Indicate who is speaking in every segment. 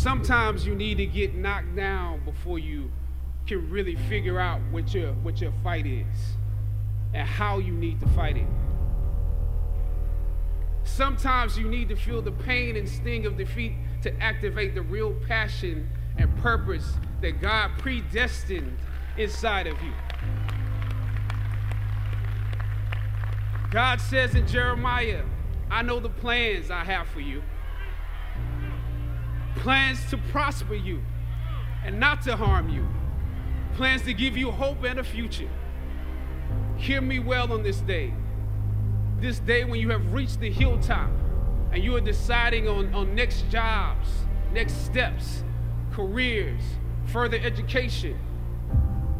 Speaker 1: Sometimes you need to get knocked down before you can really figure out what your what your fight is and how you need to fight it. Sometimes you need to feel the pain and sting of defeat to activate the real passion and purpose that God predestined inside of you. God says in Jeremiah, I know the plans I have for you plans to prosper you and not to harm you, plans to give you hope and a future. Hear me well on this day. This day when you have reached the hilltop and you are deciding on, on next jobs, next steps, careers, further education,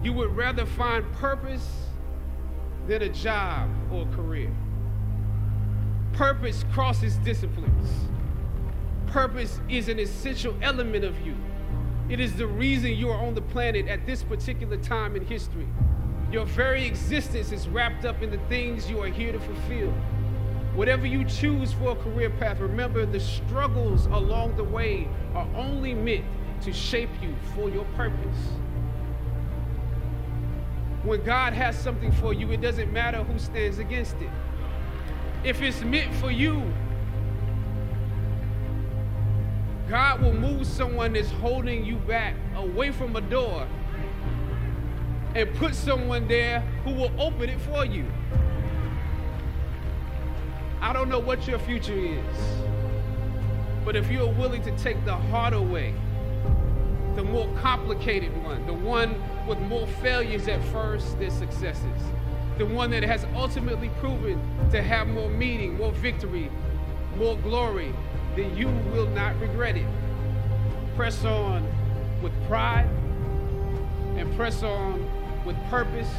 Speaker 1: you would rather find purpose than a job or a career. Purpose crosses disciplines. Purpose is an essential element of you. It is the reason you are on the planet at this particular time in history. Your very existence is wrapped up in the things you are here to fulfill. Whatever you choose for a career path, remember the struggles along the way are only meant to shape you for your purpose. When God has something for you, it doesn't matter who stands against it. If it's meant for you, God will move someone that's holding you back away from a door and put someone there who will open it for you. I don't know what your future is, but if you're willing to take the harder way, the more complicated one, the one with more failures at first than successes, the one that has ultimately proven to have more meaning, more victory, more glory, then you will not regret it. Press on with pride and press on with purpose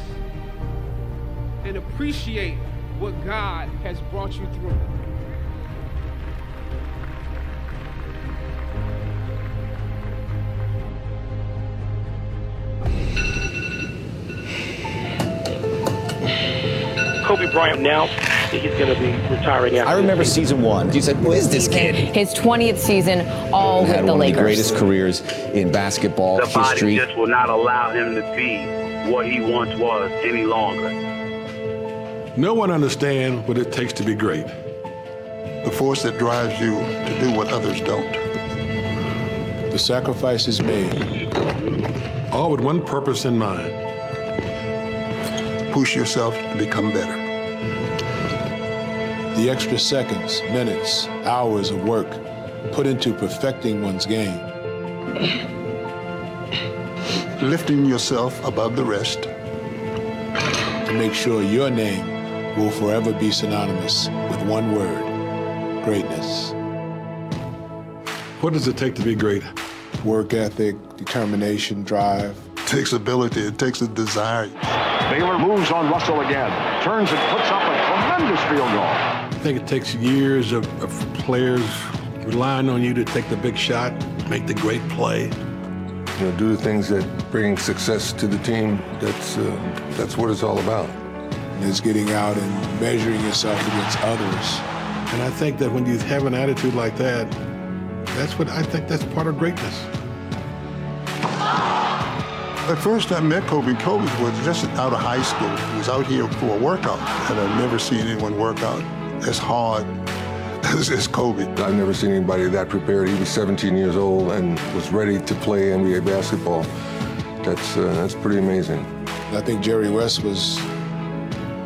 Speaker 1: and appreciate what God has brought you through.
Speaker 2: Kobe Bryant now he's going to be retiring after
Speaker 3: I remember season one. You said, "Who is this kid?"
Speaker 4: His 20th season, all with the
Speaker 3: one
Speaker 4: Lakers.
Speaker 3: of the greatest careers in basketball
Speaker 5: the body just will not allow him to be what he once was any longer.
Speaker 6: No one understands what it takes to be great.
Speaker 7: The force that drives you to do what others don't.
Speaker 6: The sacrifices made, all with one purpose in mind.
Speaker 7: Push yourself to become better.
Speaker 6: The extra seconds, minutes, hours of work put into perfecting one's game.
Speaker 7: Lifting yourself above the rest.
Speaker 6: To make sure your name will forever be synonymous with one word greatness. What does it take to be great?
Speaker 8: Work ethic, determination, drive.
Speaker 7: It takes ability, it takes a desire.
Speaker 9: Baylor moves on Russell again, turns and puts up a tremendous field goal.
Speaker 6: I think it takes years of, of players relying on you to take the big shot, make the great play.
Speaker 10: You know, do the things that bring success to the team. That's uh, that's what it's all about.
Speaker 8: It's getting out and measuring yourself against others.
Speaker 6: And I think that when you have an attitude like that, that's what I think that's part of greatness.
Speaker 7: At first I met Kobe, Kobe was just out of high school. He was out here for a workout, and I've never seen anyone work out as hard as, as Kobe.
Speaker 10: I've never seen anybody that prepared. He was 17 years old and was ready to play NBA basketball. That's uh, that's pretty amazing.
Speaker 8: I think Jerry West was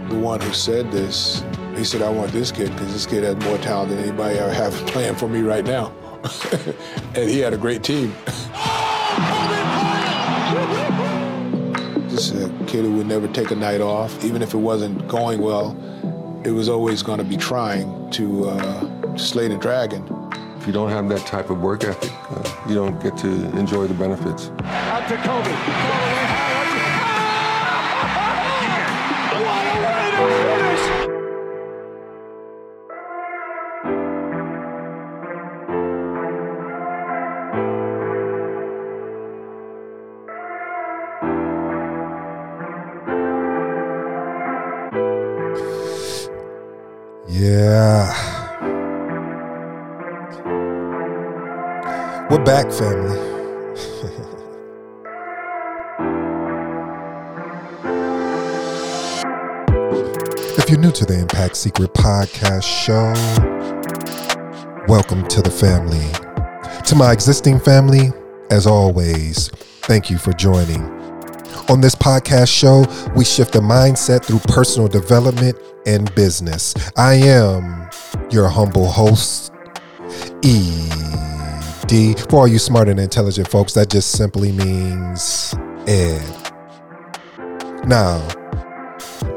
Speaker 8: the one who said this. He said, I want this kid because this kid has more talent than anybody I have playing for me right now. and he had a great team. Just a kid who would never take a night off, even if it wasn't going well. It was always going to be trying to uh, slay the dragon.
Speaker 10: If you don't have that type of work ethic, uh, you don't get to enjoy the benefits.
Speaker 9: Out to Kobe. All the way high. What a way to
Speaker 11: Yeah. We're back, family. if you're new to the Impact Secret Podcast show, welcome to the family. To my existing family, as always, thank you for joining. On this podcast show, we shift the mindset through personal development and business. I am your humble host, ED. For all you smart and intelligent folks, that just simply means Ed. Now,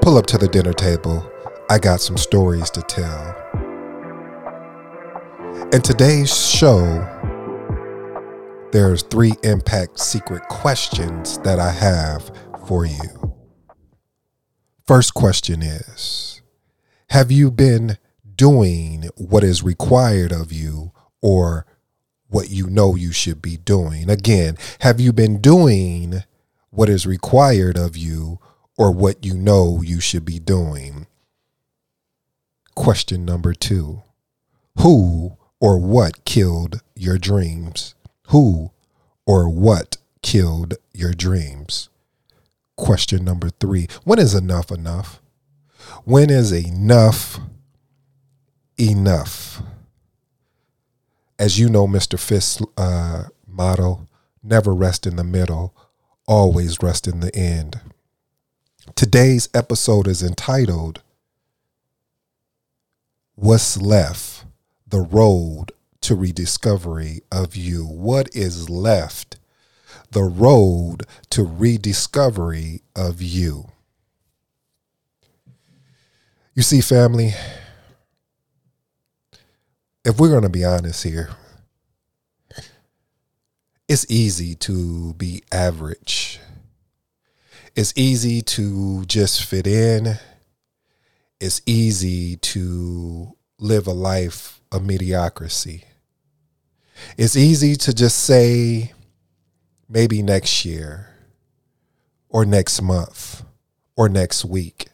Speaker 11: pull up to the dinner table. I got some stories to tell. In today's show, there's three impact secret questions that I have for you. First question is Have you been doing what is required of you or what you know you should be doing? Again, have you been doing what is required of you or what you know you should be doing? Question number two Who or what killed your dreams? Who or what killed your dreams? Question number three When is enough enough? When is enough enough? As you know, Mr. Fisk's uh, motto never rest in the middle, always rest in the end. Today's episode is entitled What's Left? The Road to rediscovery of you? What is left? The road to rediscovery of you. You see, family, if we're going to be honest here, it's easy to be average. It's easy to just fit in. It's easy to live a life of mediocrity. It's easy to just say maybe next year or next month or next week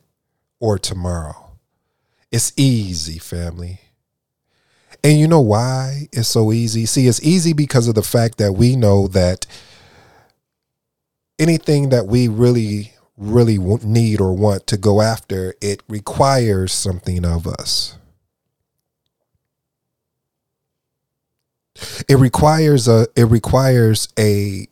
Speaker 11: or tomorrow. It's easy, family. And you know why it's so easy? See, it's easy because of the fact that we know that anything that we really, really need or want to go after, it requires something of us. It requires a it requires a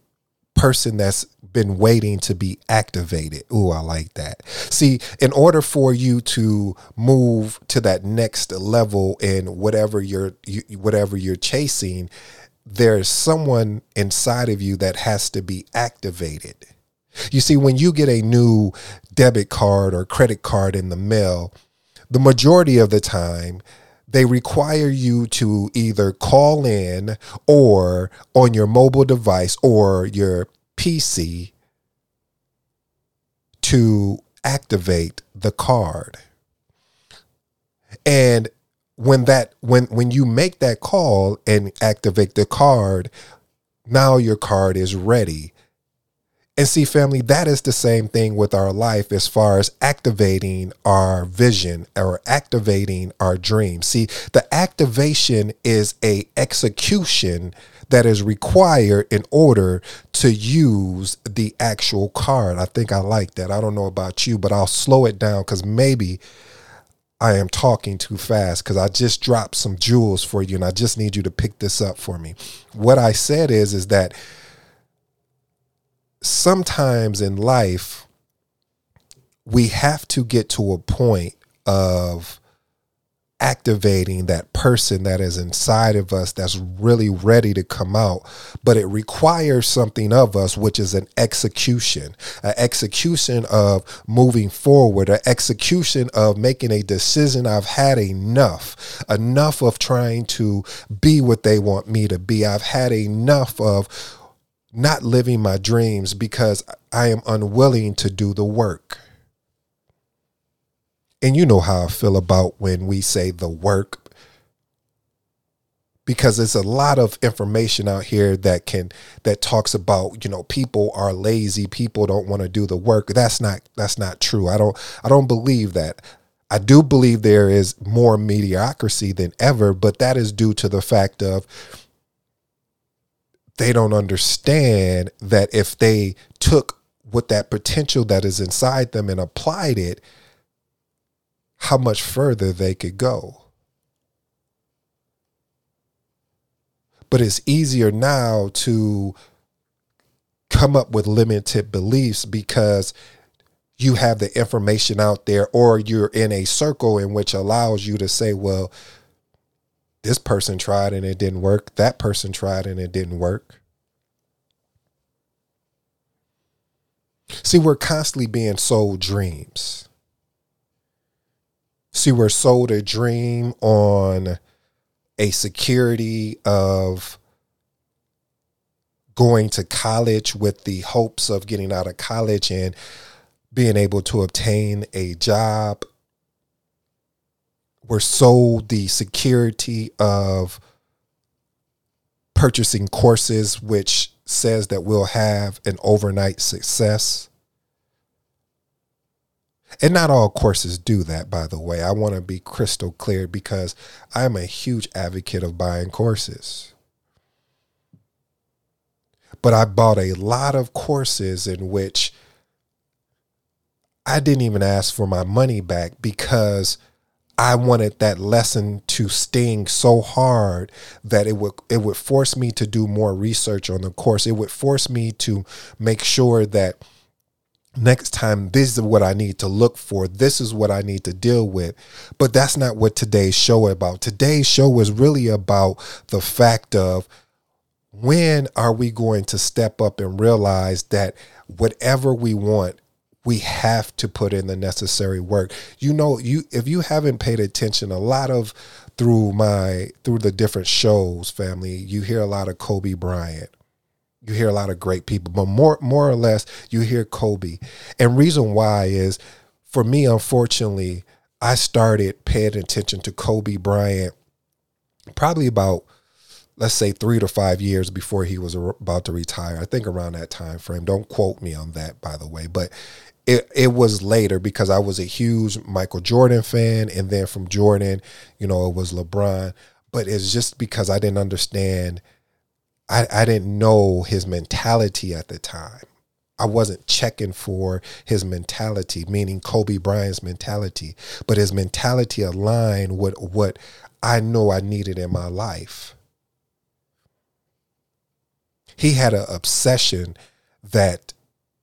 Speaker 11: person that's been waiting to be activated. Ooh, I like that. See, in order for you to move to that next level in whatever you're you, whatever you're chasing, there's someone inside of you that has to be activated. You see, when you get a new debit card or credit card in the mail, the majority of the time they require you to either call in or on your mobile device or your PC to activate the card. And when that when when you make that call and activate the card, now your card is ready and see, family, that is the same thing with our life as far as activating our vision or activating our dream. See, the activation is a execution that is required in order to use the actual card. I think I like that. I don't know about you, but I'll slow it down because maybe I am talking too fast because I just dropped some jewels for you and I just need you to pick this up for me. What I said is, is that sometimes in life, we have to get to a point of activating that person that is inside of us that's really ready to come out but it requires something of us which is an execution an execution of moving forward an execution of making a decision i've had enough enough of trying to be what they want me to be. I've had enough of not living my dreams because I am unwilling to do the work. And you know how I feel about when we say the work because there's a lot of information out here that can that talks about you know people are lazy people don't want to do the work. That's not that's not true. I don't i don't believe that. I do believe there is more mediocrity than ever but that is due to the fact of they don't understand that if they took what that potential that is inside them and applied it, how much further they could go. But it's easier now to come up with limited beliefs because you have the information out there or you're in a circle in which allows you to say, well, this person tried and it didn't work. That person tried and it didn't work. See, we're constantly being sold dreams. See, we're sold a dream on a security of going to college with the hopes of getting out of college and being able to obtain a job. We're sold the security of purchasing courses, which says that we'll have an overnight success. And not all courses do that, by the way. I want to be crystal clear because I'm a huge advocate of buying courses. But I bought a lot of courses in which I didn't even ask for my money back because I wanted that lesson to sting so hard that it would it would force me to do more research on the course. It would force me to make sure that next time this is what I need to look for. This is what I need to deal with. But that's not what today's show about. Today's show is really about the fact of when are we going to step up and realize that whatever we want we have to put in the necessary work. You know, you if you haven't paid attention, a lot of through my through the different shows, family, you hear a lot of Kobe Bryant. You hear a lot of great people, but more more or less you hear Kobe. And reason why is for me, unfortunately, I started paying attention to Kobe Bryant probably about let's say three to five years before he was about to retire. I think around that time frame. Don't quote me on that, by the way. But it it was later because I was a huge Michael Jordan fan, and then from Jordan, you know, it was LeBron. But it's just because I didn't understand, I, I didn't know his mentality at the time. I wasn't checking for his mentality, meaning Kobe Bryant's mentality, but his mentality aligned with what I know I needed in my life. He had an obsession that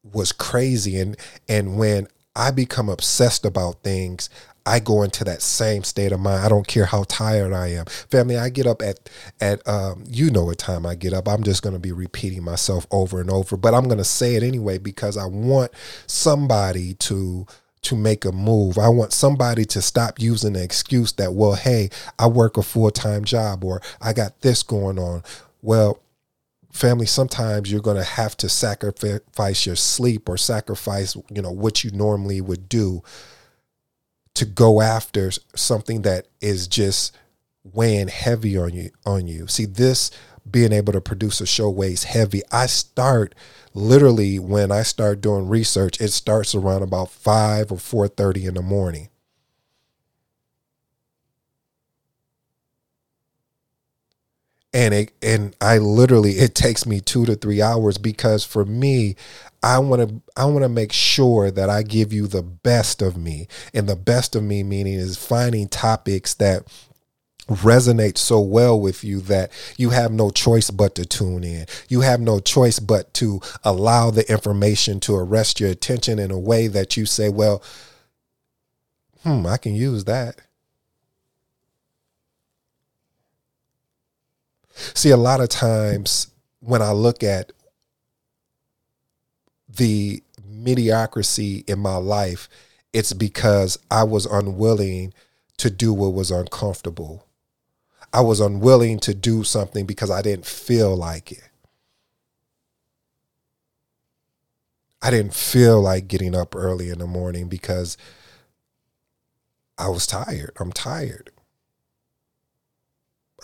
Speaker 11: was crazy and and when I become obsessed about things, I go into that same state of mind. I don't care how tired I am. Family, I get up at at um, you know what time I get up. I'm just going to be repeating myself over and over, but I'm going to say it anyway because I want somebody to to make a move. I want somebody to stop using the excuse that, well, hey, I work a full-time job or I got this going on. Well, family sometimes you're going to have to sacrifice your sleep or sacrifice you know what you normally would do to go after something that is just weighing heavy on you on you. See this being able to produce a show weighs heavy. I start literally when i start doing research it starts around about 5 or 4.30 in the morning and it and I literally it takes me 2 to 3 hours because for me I want to I want to make sure that I give you the best of me and the best of me meaning is finding topics that resonate so well with you that you have no choice but to tune in. You have no choice but to allow the information to arrest your attention in a way that you say, well, hmm, I can use that. See, a lot of times when I look at the mediocrity in my life, it's because I was unwilling to do what was uncomfortable. I was unwilling to do something because I didn't feel like it. I didn't feel like getting up early in the morning because I was tired. I'm tired.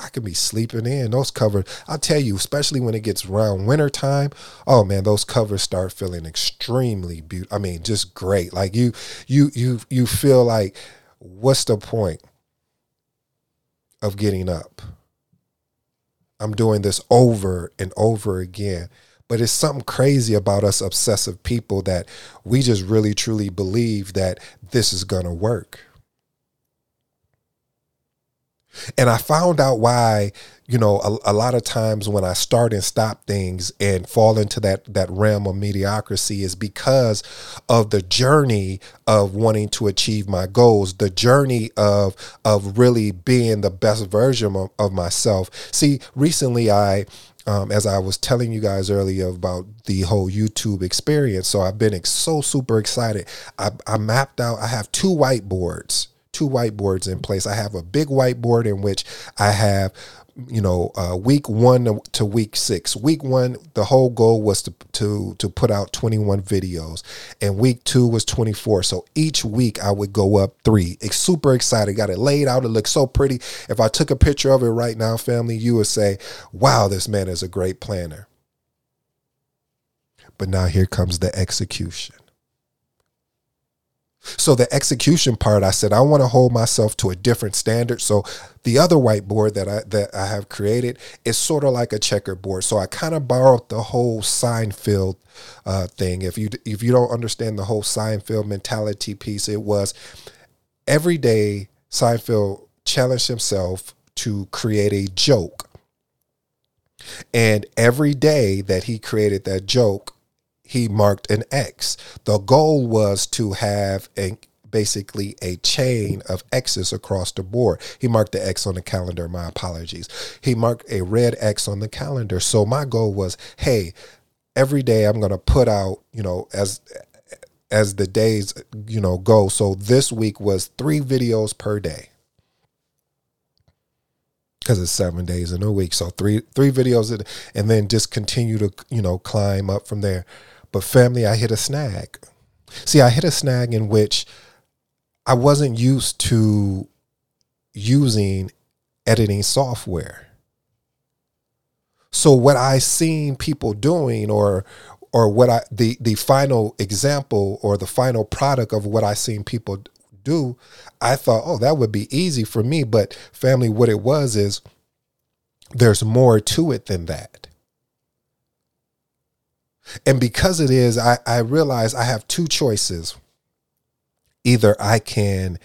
Speaker 11: I could be sleeping in those covers. I'll tell you, especially when it gets around winter time. Oh man, those covers start feeling extremely beautiful. I mean, just great. Like you, you, you, you feel like, what's the point of getting up? I'm doing this over and over again. But it's something crazy about us obsessive people that we just really truly believe that this is to work. And I found out why, you know, a, a, lot of times when I start and stop things and fall into that that realm of mediocrity is because of the journey of wanting to achieve my goals, the journey of of really being the best version of, of myself. See, recently I um, as I was telling you guys earlier about the whole YouTube experience. So I've been so super excited. I, I mapped out, I have two whiteboards two whiteboards in place. I have a big whiteboard in which I have you know uh, week one to week six. Week one the whole goal was to to to put out 21 videos and week two was 24 so each week i would go up three. It's super excited. Got it laid out. It looks so pretty. If i took a picture of it right now family you would say wow this man is a great planner. But now here comes the execution so the execution part, I said I want to hold myself to a different standard. So the other whiteboard that I that I have created is sort of like a checkerboard. So I kind of borrowed the whole Seinfeld uh, thing. If you if you don't understand the whole Seinfeld mentality piece, it was every day Seinfeld challenged himself to create a joke. And every day that he created that joke, he marked an X. The goal was to have a basically a chain of X's across the board. He marked the X on the calendar. My apologies. He marked a red X on the calendar. So my goal was, hey, every day I'm going to put out, you know, as as the days, you know, go. So this week was 3 videos per day. Cuz it's 7 days in a week. So 3 3 videos and then just continue to, you know, climb up from there. But family, I hit a snag. See, I hit a snag in which I wasn't used to using editing software. So what I seen people doing or or what I the the final example or the final product of what I seen people do, I thought, "Oh, that would be easy for me." But family, what it was is there's more to it than that. And because it is, I, I realize I have two choices. Either I can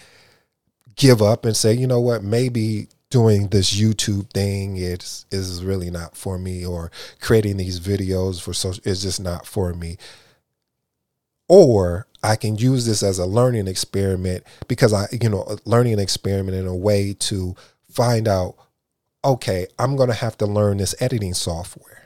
Speaker 11: give up and say, you know what, maybe doing this YouTube thing is is really not for me, or creating these videos for social is just not for me. Or I can use this as a learning experiment because I, you know, learning experiment in a way to find out, okay, I'm gonna have to learn this editing software.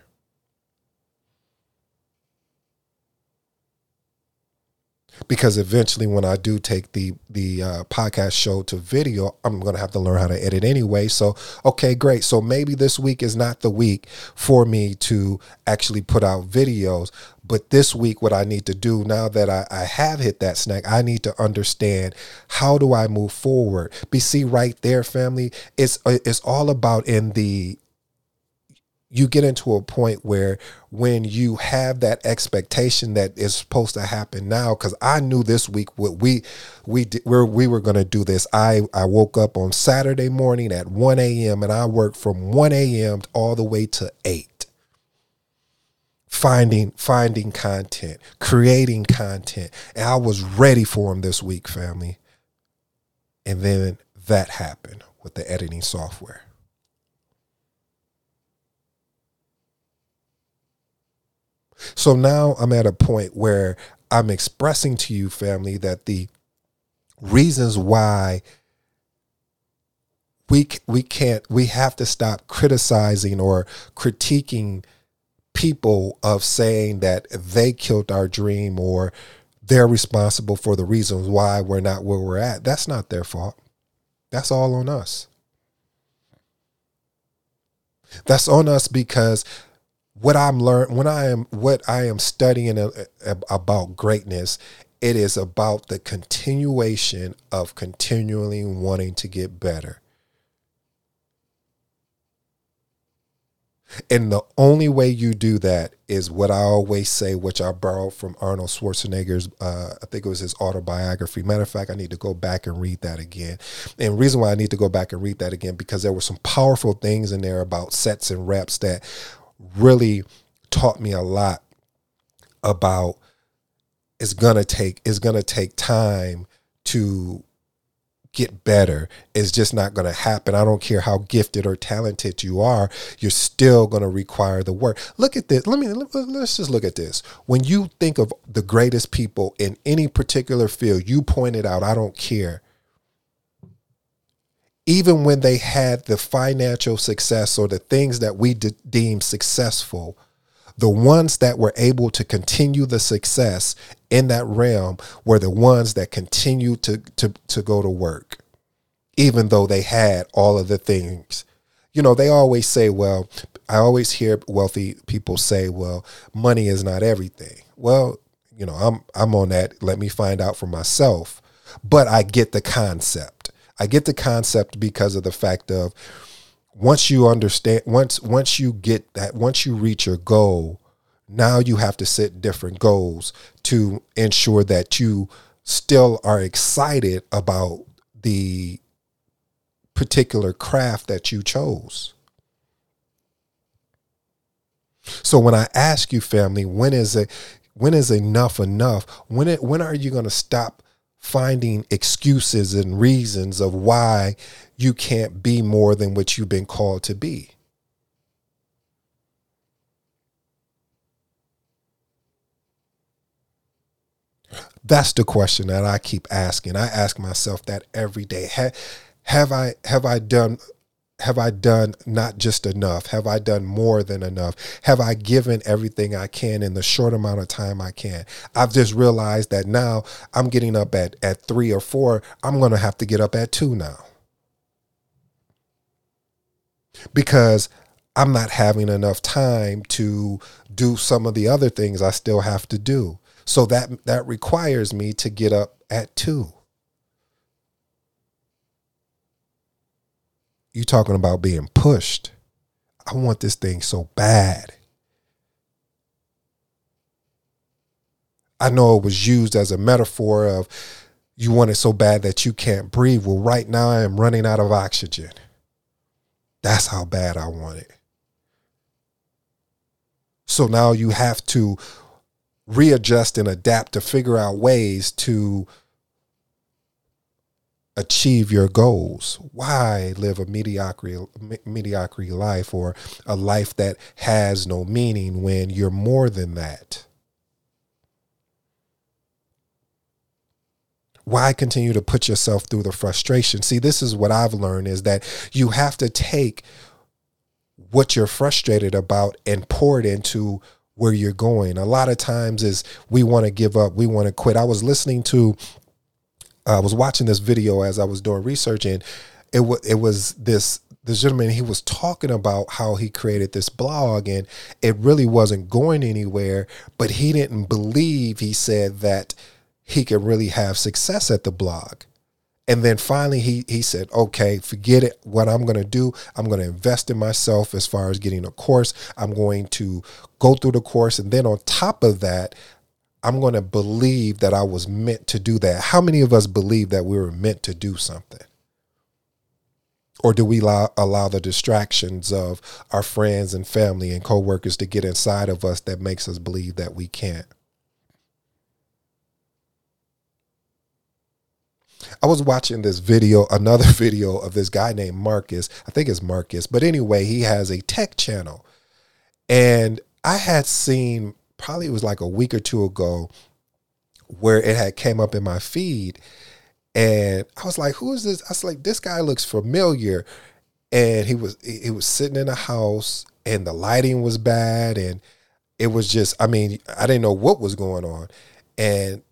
Speaker 11: Because eventually when I do take the the uh, podcast show to video, I'm going to have to learn how to edit anyway. So, okay, great. So maybe this week is not the week for me to actually put out videos. But this week, what I need to do now that I, I have hit that snag, I need to understand how do I move forward. Be see right there, family. It's it's all about in the you get into a point where when you have that expectation that is supposed to happen now because i knew this week what we we where we were going to do this. I i woke up on saturday morning at 1 a.m and i worked from 1 a.m all the way to 8 finding finding content creating content. And i was ready for them this week family. And then that happened with the editing software So now I'm at a point where I'm expressing to you, family, that the reasons why we we can't we have to stop criticizing or critiquing people of saying that they killed our dream or they're responsible for the reasons why we're not where we're at. That's not their fault. That's all on us. That's on us because what I'm learning when I am what I am studying about greatness, it is about the continuation of continually wanting to get better. And the only way you do that is what I always say, which I borrowed from Arnold Schwarzenegger's, uh, I think it was his autobiography. Matter of fact, I need to go back and read that again. And reason why I need to go back and read that again, because there were some powerful things in there about sets and reps that really taught me a lot about it's gonna take it's gonna take time to get better It's just not to happen. I don't care how gifted or talented you are, you're still to require the work. Look at this. Let me let's just look at this. When you think of the greatest people in any particular field, you pointed out, I don't care. Even when they had the financial success or the things that we de- deem successful, the ones that were able to continue the success in that realm were the ones that continued to, to, to go to work, even though they had all of the things. You know, they always say, well, I always hear wealthy people say, well, money is not everything. Well, you know, I'm I'm on that. Let me find out for myself. But I get the concept. I get the concept because of the fact of once you understand once once you get that once you reach your goal now you have to set different goals to ensure that you still are excited about the particular craft that you chose. So when i ask you family when is it when is enough enough? When it when are you going to stop finding excuses and reasons of why you can't be more than what you've been called to be. That's the question that I keep asking. I ask myself that every day. Have, have I have I done have I done not just enough? Have I done more than enough? Have I given everything I can in the short amount of time I can? I've just realized that now I'm getting up at, at three or four. I'm going to have to get up at two now because I'm not having enough time to do some of the other things I still have to do. So that that requires me to get up at two. You talking about being pushed. I want this thing so bad. I know it was used as a metaphor of you want it so bad that you can't breathe. Well, right now I am running out of oxygen. That's how bad I want it. So now you have to readjust and adapt to figure out ways to achieve your goals. Why live a mediocrity mediocrity life or a life that has no meaning when you're more than that? Why continue to put yourself through the frustration? See, this is what I've learned is that you have to take what you're frustrated about and pour it into where you're going. A lot of times is we want to give up, we want to quit. I was listening to I was watching this video as I was doing research, and it was it was this this gentleman he was talking about how he created this blog and it really wasn't going anywhere but he didn't believe he said that he could really have success at the blog. And then finally he he said okay forget it. What i'm going to do i'm going to invest in myself as far as getting a course. I'm going to go through the course and then on top of that I'm going to believe that I was meant to do that. How many of us believe that we were meant to do something? Or do we allow, allow the distractions of our friends and family and coworkers to get inside of us that makes us believe that we can't? I was watching this video, another video of this guy named Marcus. I think it's Marcus, but anyway, he has a tech channel. And I had seen probably it was like a week or two ago where it had came up in my feed and I was like, who is this? I was like, this guy looks familiar. And he was he was sitting in a house and the lighting was bad and it was just, I mean, I didn't know what was going on. And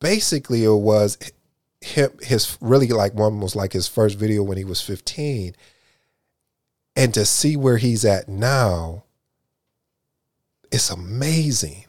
Speaker 11: basically it was him his really like one was like his first video when he was 15. And to see where he's at now, it's amazing.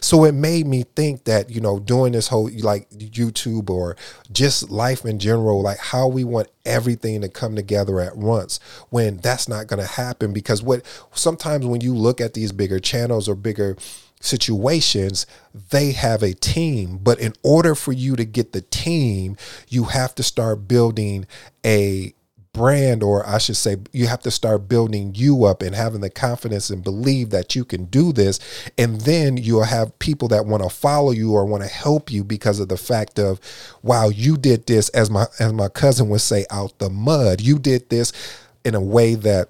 Speaker 11: So it made me think that, you know, doing this whole like YouTube or just life in general, like how we want everything to come together at once when that's not going to happen. Because what sometimes when you look at these bigger channels or bigger situations, they have a team. But in order for you to get the team, you have to start building a brand, or I should say, you have to start building you up and having the confidence and believe that you can do this. And then you'll have people that want to follow you or want to help you because of the fact of, wow, you did this as my as my cousin would say, out the mud. You did this in a way that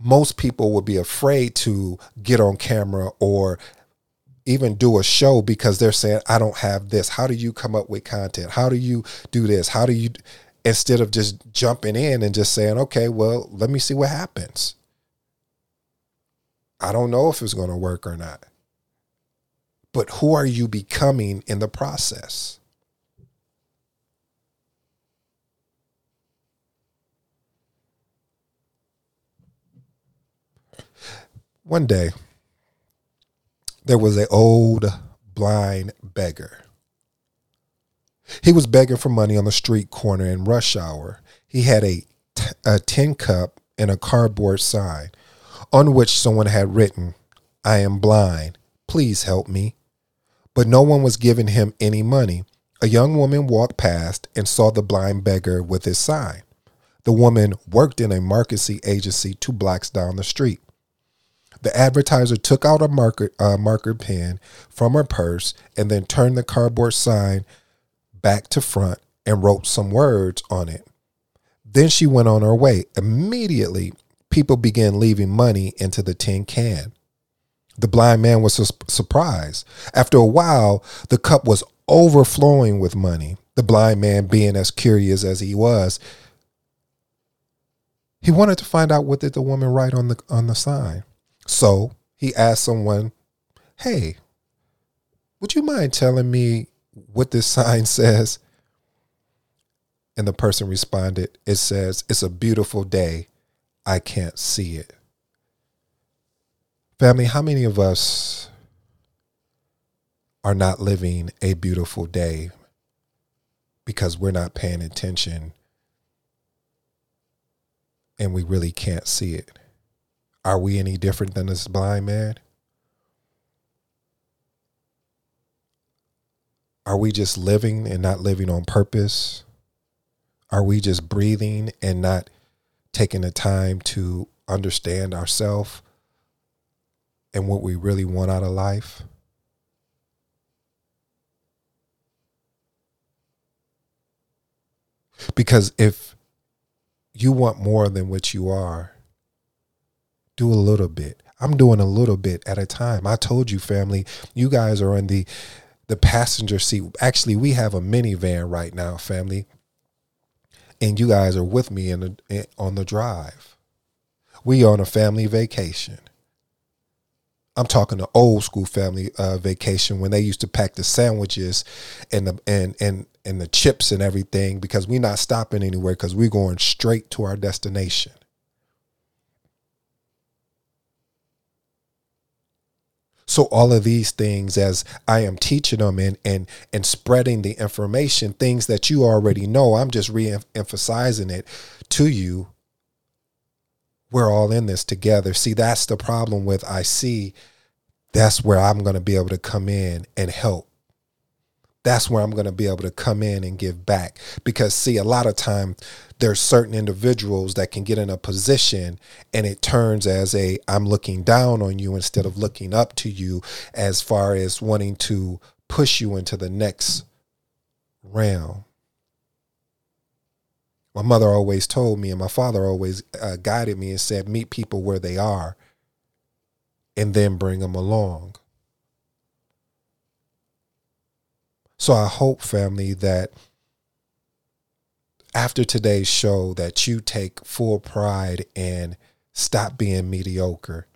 Speaker 11: most people would be afraid to get on camera or even do a show because they're saying I don't have this. How do you come up with content? How do you do this? How do you instead of just jumping in and just saying, okay, well, let me see what happens. I don't know if it's going to work or not. But who are you becoming in the process? One day, there was an old blind beggar he was begging for money on the street corner in rush hour. He had a, t- a tin cup and a cardboard sign on which someone had written, I am blind. Please help me. But no one was giving him any money. A young woman walked past and saw the blind beggar with his sign. The woman worked in a marketing agency two blocks down the street. The advertiser took out a marker, uh, marker pen from her purse and then turned the cardboard sign back to front and wrote some words on it. Then she went on her way. Immediately, people began leaving money into the tin can. The blind man was su- surprised. After a while, the cup was overflowing with money. The blind man, being as curious as he was, he wanted to find out what did the woman write on the on the sign. So he asked someone, "Hey, would you mind telling me what this sign says? And the person responded, It says, It's a beautiful day. I can't see it. Family, how many of us are not living a beautiful day because we're not paying attention and we really can't see it? Are we any different than this blind man? Are we just living and not living on purpose? Are we just breathing and not taking the time to understand ourselves and what we really want out of life? Because if you want more than what you are, do a little bit. I'm doing a little bit at a time. I told you, family, you guys are in the the passenger seat. Actually, we have a minivan right now, family, and you guys are with me in the, on the drive. We are on a family vacation. I'm talking the old school family uh, vacation when they used to pack the sandwiches and the and and and the chips and everything because we're not stopping anywhere because we're going straight to our destination. So all of these things, as I am teaching them and and and spreading the information, things that you already know, I'm just re-emphasizing it to you. We're all in this together. See, that's the problem with I see. That's where I'm going to be able to come in and help that's where I'm going to be able to come in and give back. Because, see, a lot of time there's certain individuals that can get in a position and it turns as a I'm looking down on you instead of looking up to you as far as wanting to push you into the next realm. My mother always told me, and my father always uh, guided me and said, meet people where they are and then bring them along. So I hope, family, that after today's show that you take full pride and stop being mediocre.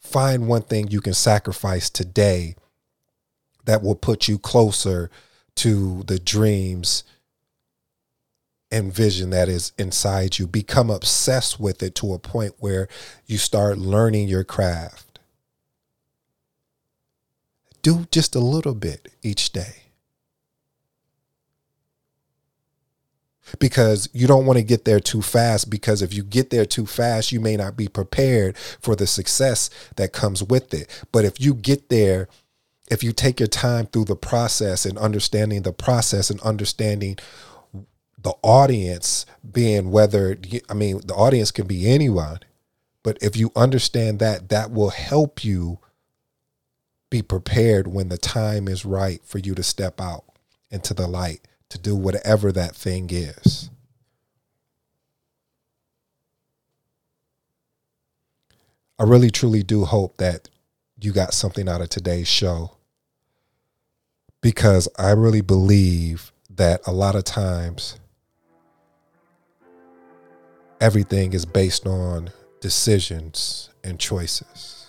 Speaker 11: Find one thing you can sacrifice today that will put you closer to the dreams and vision that is inside you. Become obsessed with it to a point where you start learning your craft. do just a little bit each day. Because you don't want to get there too fast, because if you get there too fast, you may not be prepared for the success that comes with it. But if you get there, if you take your time through the process and understanding the process and understanding the audience being whether I mean the audience can be anyone, but if you understand that, that will help you be prepared when the time is right for you to step out into the light to do whatever that thing is. I really truly do hope that you got something out of today's show because I really believe that a lot of times everything is based on decisions and choices.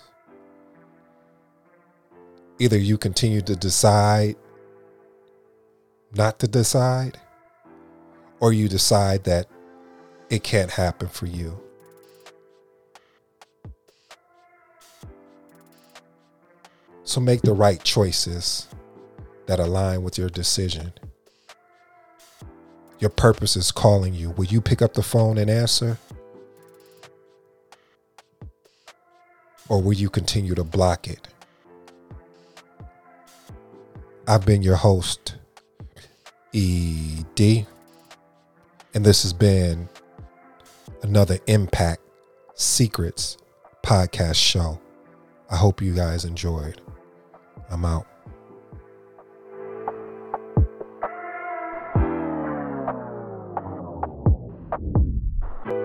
Speaker 11: Either you continue to decide not to decide, or you decide that it can't happen for you. So make the right choices that align with your decision. Your purpose is calling you. Will you pick up the phone and answer? Or will you continue to block it? I've been your host, ED, and this has been another Impact Secrets podcast show. I hope you guys enjoyed. I'm out.